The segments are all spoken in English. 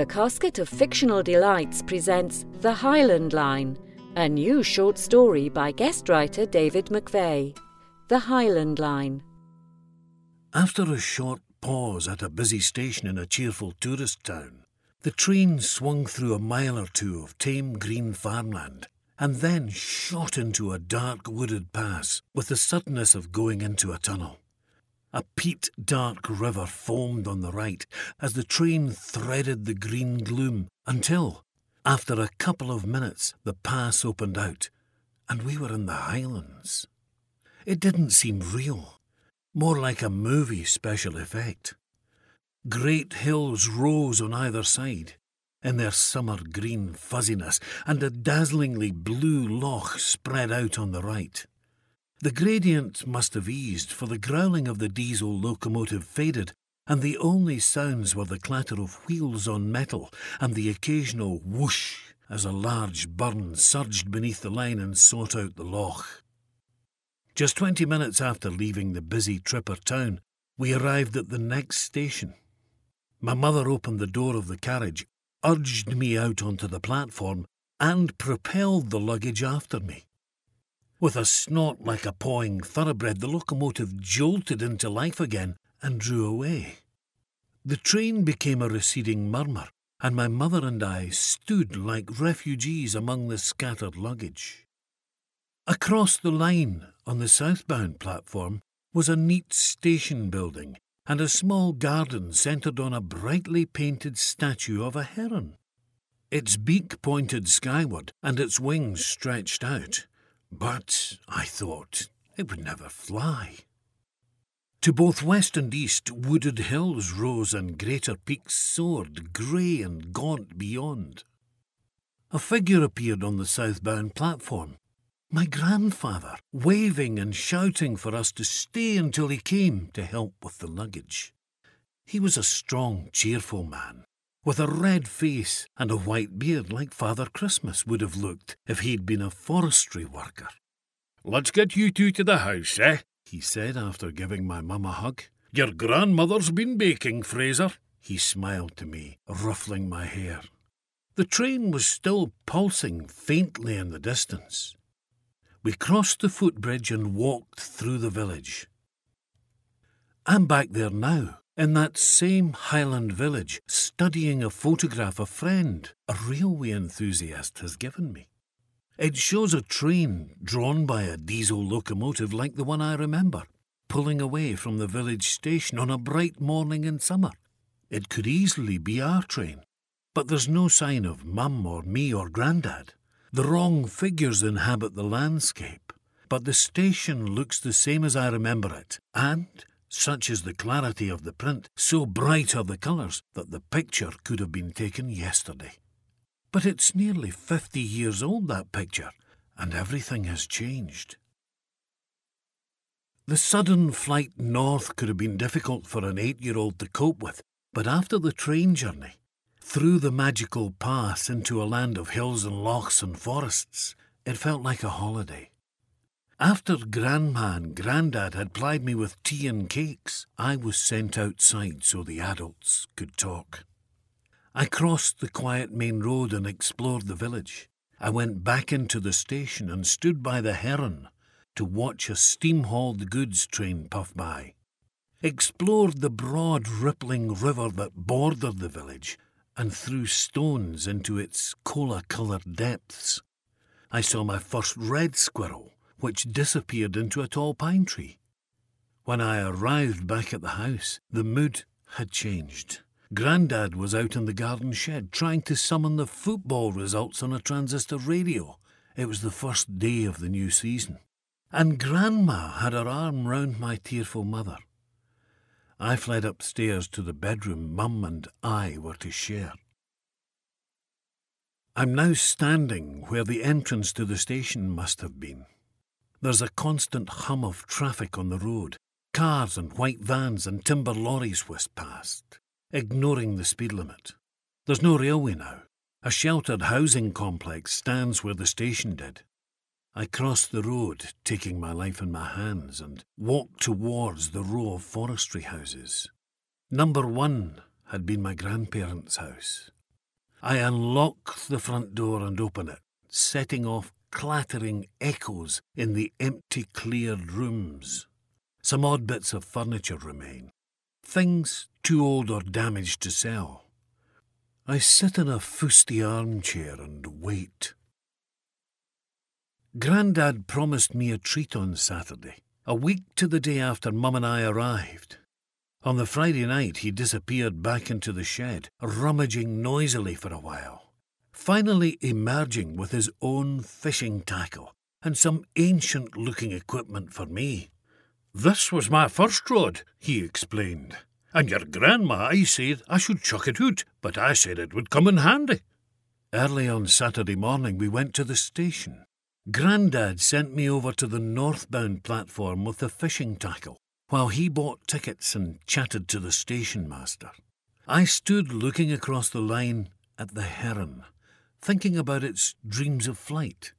The Casket of Fictional Delights presents The Highland Line, a new short story by guest writer David McVeigh. The Highland Line. After a short pause at a busy station in a cheerful tourist town, the train swung through a mile or two of tame green farmland and then shot into a dark wooded pass with the suddenness of going into a tunnel. A peat dark river foamed on the right as the train threaded the green gloom until, after a couple of minutes, the pass opened out and we were in the Highlands. It didn't seem real, more like a movie special effect. Great hills rose on either side, in their summer green fuzziness, and a dazzlingly blue loch spread out on the right. The gradient must have eased, for the growling of the diesel locomotive faded, and the only sounds were the clatter of wheels on metal and the occasional whoosh as a large burn surged beneath the line and sought out the loch. Just twenty minutes after leaving the busy Tripper town, we arrived at the next station. My mother opened the door of the carriage urged me out onto the platform and propelled the luggage after me. With a snort like a pawing thoroughbred, the locomotive jolted into life again and drew away. The train became a receding murmur, and my mother and I stood like refugees among the scattered luggage. Across the line, on the southbound platform, was a neat station building and a small garden centred on a brightly painted statue of a heron. Its beak pointed skyward and its wings stretched out, but I thought it would never fly. To both west and east, wooded hills rose and greater peaks soared, grey and gaunt beyond. A figure appeared on the southbound platform, my grandfather, waving and shouting for us to stay until he came to help with the luggage. He was a strong, cheerful man, with a red face and a white beard like Father Christmas would have looked if he'd been a forestry worker. Let's get you two to the house, eh? he said after giving my mum a hug. Your grandmother's been baking, Fraser. He smiled to me, ruffling my hair. The train was still pulsing faintly in the distance. We crossed the footbridge and walked through the village. I'm back there now, in that same Highland village, studying a photograph a friend, a railway enthusiast, has given me. It shows a train drawn by a diesel locomotive like the one I remember, pulling away from the village station on a bright morning in summer. It could easily be our train, but there's no sign of Mum or me or Grandad. The wrong figures inhabit the landscape, but the station looks the same as I remember it, and, such is the clarity of the print, so bright are the colours, that the picture could have been taken yesterday. But it's nearly fifty years old, that picture, and everything has changed. The sudden flight north could have been difficult for an eight year old to cope with, but after the train journey, through the magical pass into a land of hills and lochs and forests, it felt like a holiday. After Grandma and Grandad had plied me with tea and cakes, I was sent outside so the adults could talk. I crossed the quiet main road and explored the village. I went back into the station and stood by the heron to watch a steam hauled goods train puff by. Explored the broad, rippling river that bordered the village and threw stones into its cola coloured depths. I saw my first red squirrel, which disappeared into a tall pine tree. When I arrived back at the house, the mood had changed. Grandad was out in the garden shed trying to summon the football results on a transistor radio. It was the first day of the new season. And Grandma had her arm round my tearful mother. I fled upstairs to the bedroom Mum and I were to share. I'm now standing where the entrance to the station must have been. There's a constant hum of traffic on the road. Cars and white vans and timber lorries whisk past, ignoring the speed limit. There's no railway now. A sheltered housing complex stands where the station did. I crossed the road, taking my life in my hands, and walked towards the row of forestry houses. Number one had been my grandparents' house. I unlock the front door and open it, setting off clattering echoes in the empty, cleared rooms. Some odd bits of furniture remain, things too old or damaged to sell. I sit in a fusty armchair and wait. Grandad promised me a treat on Saturday, a week to the day after Mum and I arrived. On the Friday night, he disappeared back into the shed, rummaging noisily for a while, finally emerging with his own fishing tackle and some ancient looking equipment for me. This was my first rod, he explained. And your grandma, I said I should chuck it out, but I said it would come in handy. Early on Saturday morning, we went to the station. Grandad sent me over to the northbound platform with the fishing tackle while he bought tickets and chatted to the station master. I stood looking across the line at the heron, thinking about its dreams of flight.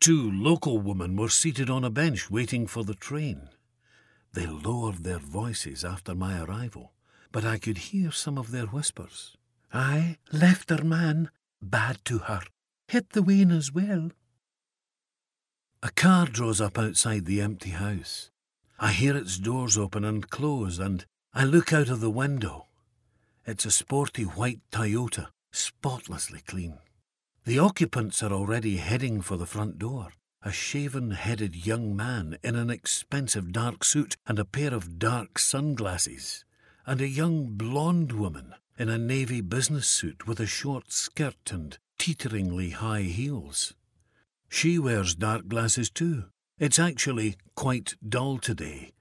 Two local women were seated on a bench waiting for the train. They lowered their voices after my arrival, but I could hear some of their whispers. I left her man bad to her, hit the wean as well. A car draws up outside the empty house. I hear its doors open and close, and I look out of the window. It's a sporty white Toyota, spotlessly clean. The occupants are already heading for the front door. A shaven headed young man in an expensive dark suit and a pair of dark sunglasses, and a young blonde woman in a navy business suit with a short skirt and teeteringly high heels. She wears dark glasses too, it's actually quite dull today.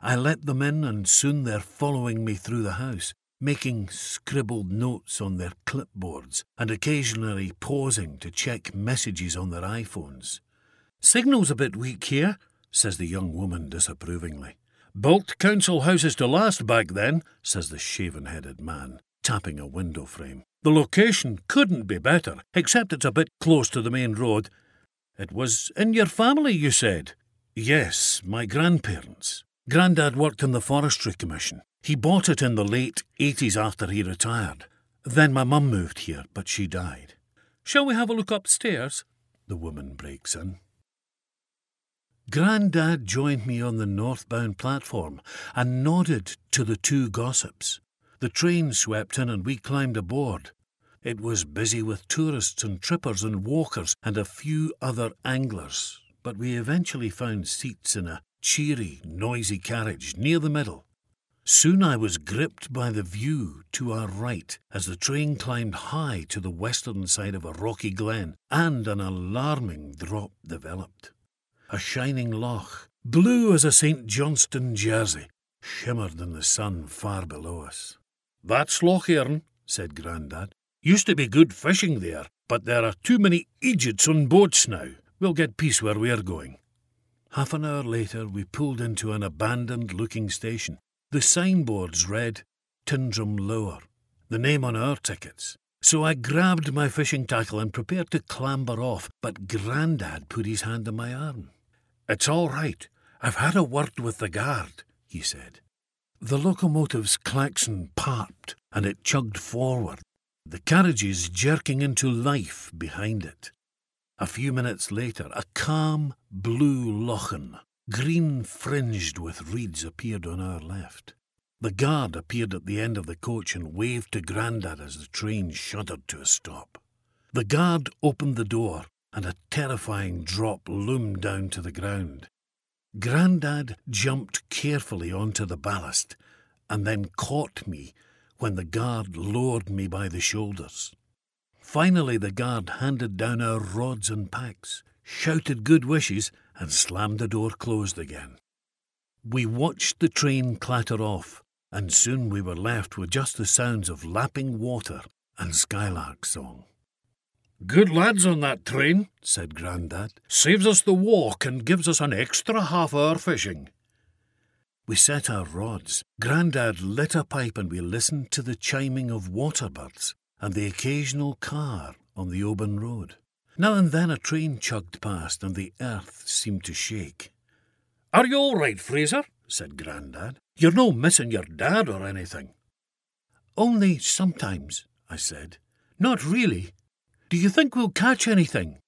I let them in, and soon they're following me through the house, making scribbled notes on their clipboards and occasionally pausing to check messages on their iPhones. Signal's a bit weak here, says the young woman disapprovingly. Built council houses to last back then, says the shaven headed man, tapping a window frame. The location couldn't be better, except it's a bit close to the main road it was in your family, you said? Yes, my grandparents. Grandad worked in the Forestry Commission. He bought it in the late 80s after he retired. Then my mum moved here, but she died. Shall we have a look upstairs? The woman breaks in. Grandad joined me on the northbound platform and nodded to the two gossips. The train swept in and we climbed aboard. It was busy with tourists and trippers and walkers and a few other anglers, but we eventually found seats in a cheery, noisy carriage near the middle. Soon I was gripped by the view to our right as the train climbed high to the western side of a rocky glen, and an alarming drop developed. A shining loch, blue as a St. Johnstone jersey, shimmered in the sun far below us. That's Loch Earn," said Grandad. Used to be good fishing there, but there are too many idiots on boats now. We'll get peace where we're going. Half an hour later, we pulled into an abandoned looking station. The signboards read Tyndrum Lower, the name on our tickets. So I grabbed my fishing tackle and prepared to clamber off, but Grandad put his hand on my arm. It's all right. I've had a word with the guard, he said. The locomotive's klaxon parped, and it chugged forward, the carriages jerking into life behind it. A few minutes later, a calm blue lochan, green fringed with reeds, appeared on our left. The guard appeared at the end of the coach and waved to Grandad as the train shuddered to a stop. The guard opened the door, and a terrifying drop loomed down to the ground. Grandad jumped carefully onto the ballast and then caught me when the guard lowered me by the shoulders. Finally, the guard handed down our rods and packs, shouted good wishes, and slammed the door closed again. We watched the train clatter off, and soon we were left with just the sounds of lapping water and skylark song. Good lads on that train, said Grandad. Saves us the walk and gives us an extra half hour fishing. We set our rods. Grandad lit a pipe and we listened to the chiming of water waterbirds and the occasional car on the Oban road. Now and then a train chugged past and the earth seemed to shake. Are you all right, Fraser? said Grandad. You're no missing your dad or anything. Only sometimes, I said. Not really. Do you think we'll catch anything?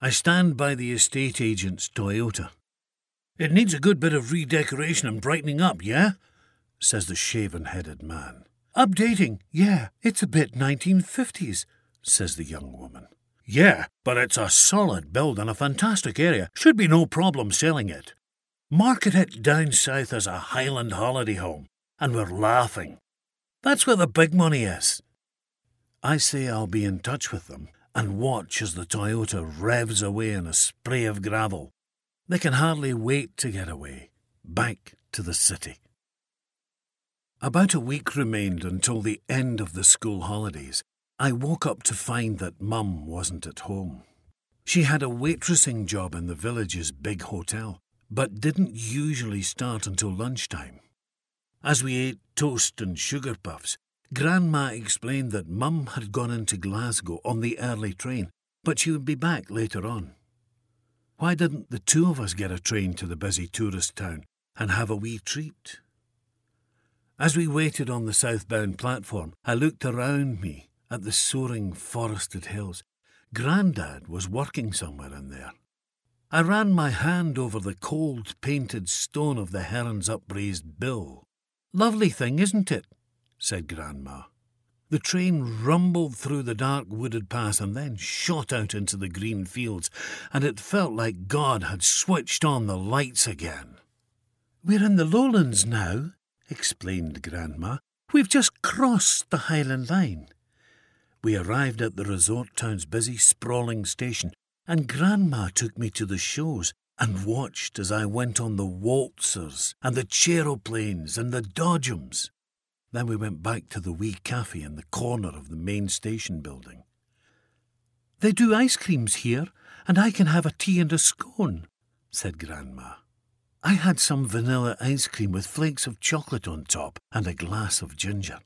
I stand by the estate agent's Toyota. It needs a good bit of redecoration and brightening up, yeah? says the shaven headed man. Updating, yeah, it's a bit 1950s, says the young woman. Yeah, but it's a solid build in a fantastic area. Should be no problem selling it. Market it down south as a Highland holiday home, and we're laughing. That's where the big money is. I say I'll be in touch with them and watch as the Toyota revs away in a spray of gravel. They can hardly wait to get away, back to the city. About a week remained until the end of the school holidays. I woke up to find that Mum wasn't at home. She had a waitressing job in the village's big hotel, but didn't usually start until lunchtime. As we ate toast and sugar puffs, Grandma explained that Mum had gone into Glasgow on the early train, but she would be back later on. Why didn't the two of us get a train to the busy tourist town and have a wee treat? As we waited on the southbound platform, I looked around me at the soaring forested hills. Grandad was working somewhere in there. I ran my hand over the cold painted stone of the heron's upraised bill. Lovely thing, isn't it? said Grandma. The train rumbled through the dark wooded pass and then shot out into the green fields, and it felt like God had switched on the lights again. We're in the lowlands now, explained Grandma. We've just crossed the Highland Line. We arrived at the resort town's busy, sprawling station, and Grandma took me to the shows and watched as I went on the waltzers and the chairoplanes and the dodgems. Then we went back to the wee cafe in the corner of the main station building. They do ice creams here, and I can have a tea and a scone, said Grandma. I had some vanilla ice cream with flakes of chocolate on top and a glass of ginger.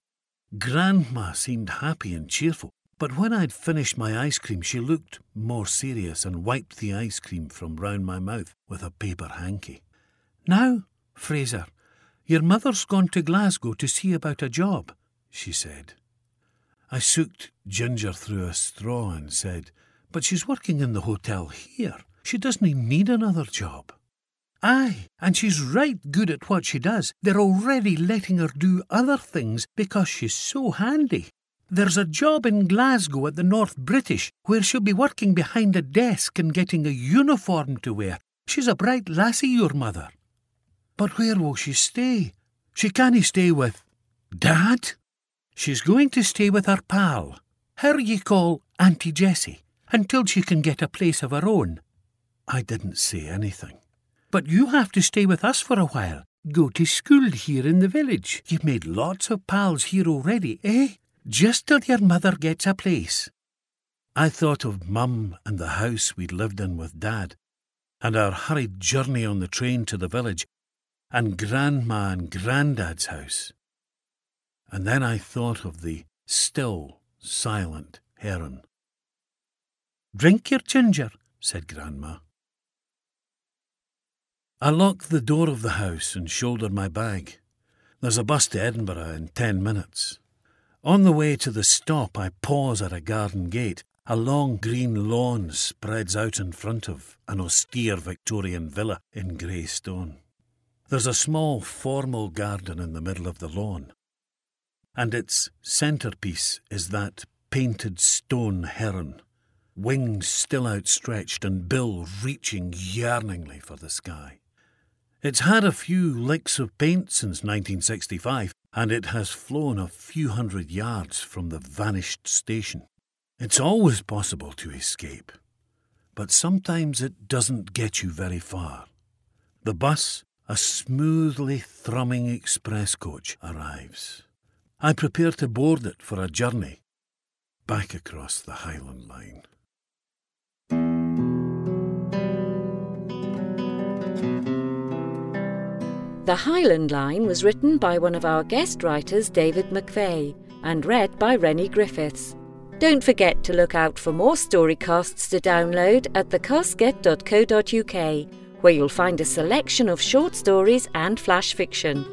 Grandma seemed happy and cheerful, but when I'd finished my ice cream, she looked more serious and wiped the ice cream from round my mouth with a paper hanky. Now, Fraser, your mother's gone to Glasgow to see about a job, she said. I sooked Ginger through a straw and said, But she's working in the hotel here. She doesn't need another job. Aye, and she's right good at what she does. They're already letting her do other things because she's so handy. There's a job in Glasgow at the North British where she'll be working behind a desk and getting a uniform to wear. She's a bright lassie, your mother. But where will she stay? She can't stay with Dad. She's going to stay with her pal, her ye call Auntie Jessie, until she can get a place of her own. I didn't say anything. But you have to stay with us for a while. Go to school here in the village. You've made lots of pals here already, eh? Just till your mother gets a place. I thought of Mum and the house we'd lived in with Dad, and our hurried journey on the train to the village, and Grandma and Grandad's house. And then I thought of the still, silent heron. Drink your ginger, said Grandma. I locked the door of the house and shouldered my bag. There's a bus to Edinburgh in ten minutes. On the way to the stop, I pause at a garden gate. A long green lawn spreads out in front of an austere Victorian villa in grey stone. There's a small formal garden in the middle of the lawn, and its centrepiece is that painted stone heron, wings still outstretched and bill reaching yearningly for the sky. It's had a few licks of paint since 1965, and it has flown a few hundred yards from the vanished station. It's always possible to escape, but sometimes it doesn't get you very far. The bus, a smoothly thrumming express coach, arrives. I prepare to board it for a journey back across the Highland Line. The Highland Line was written by one of our guest writers, David McVeigh, and read by Rennie Griffiths. Don't forget to look out for more storycasts to download at thecasket.co.uk, where you'll find a selection of short stories and flash fiction.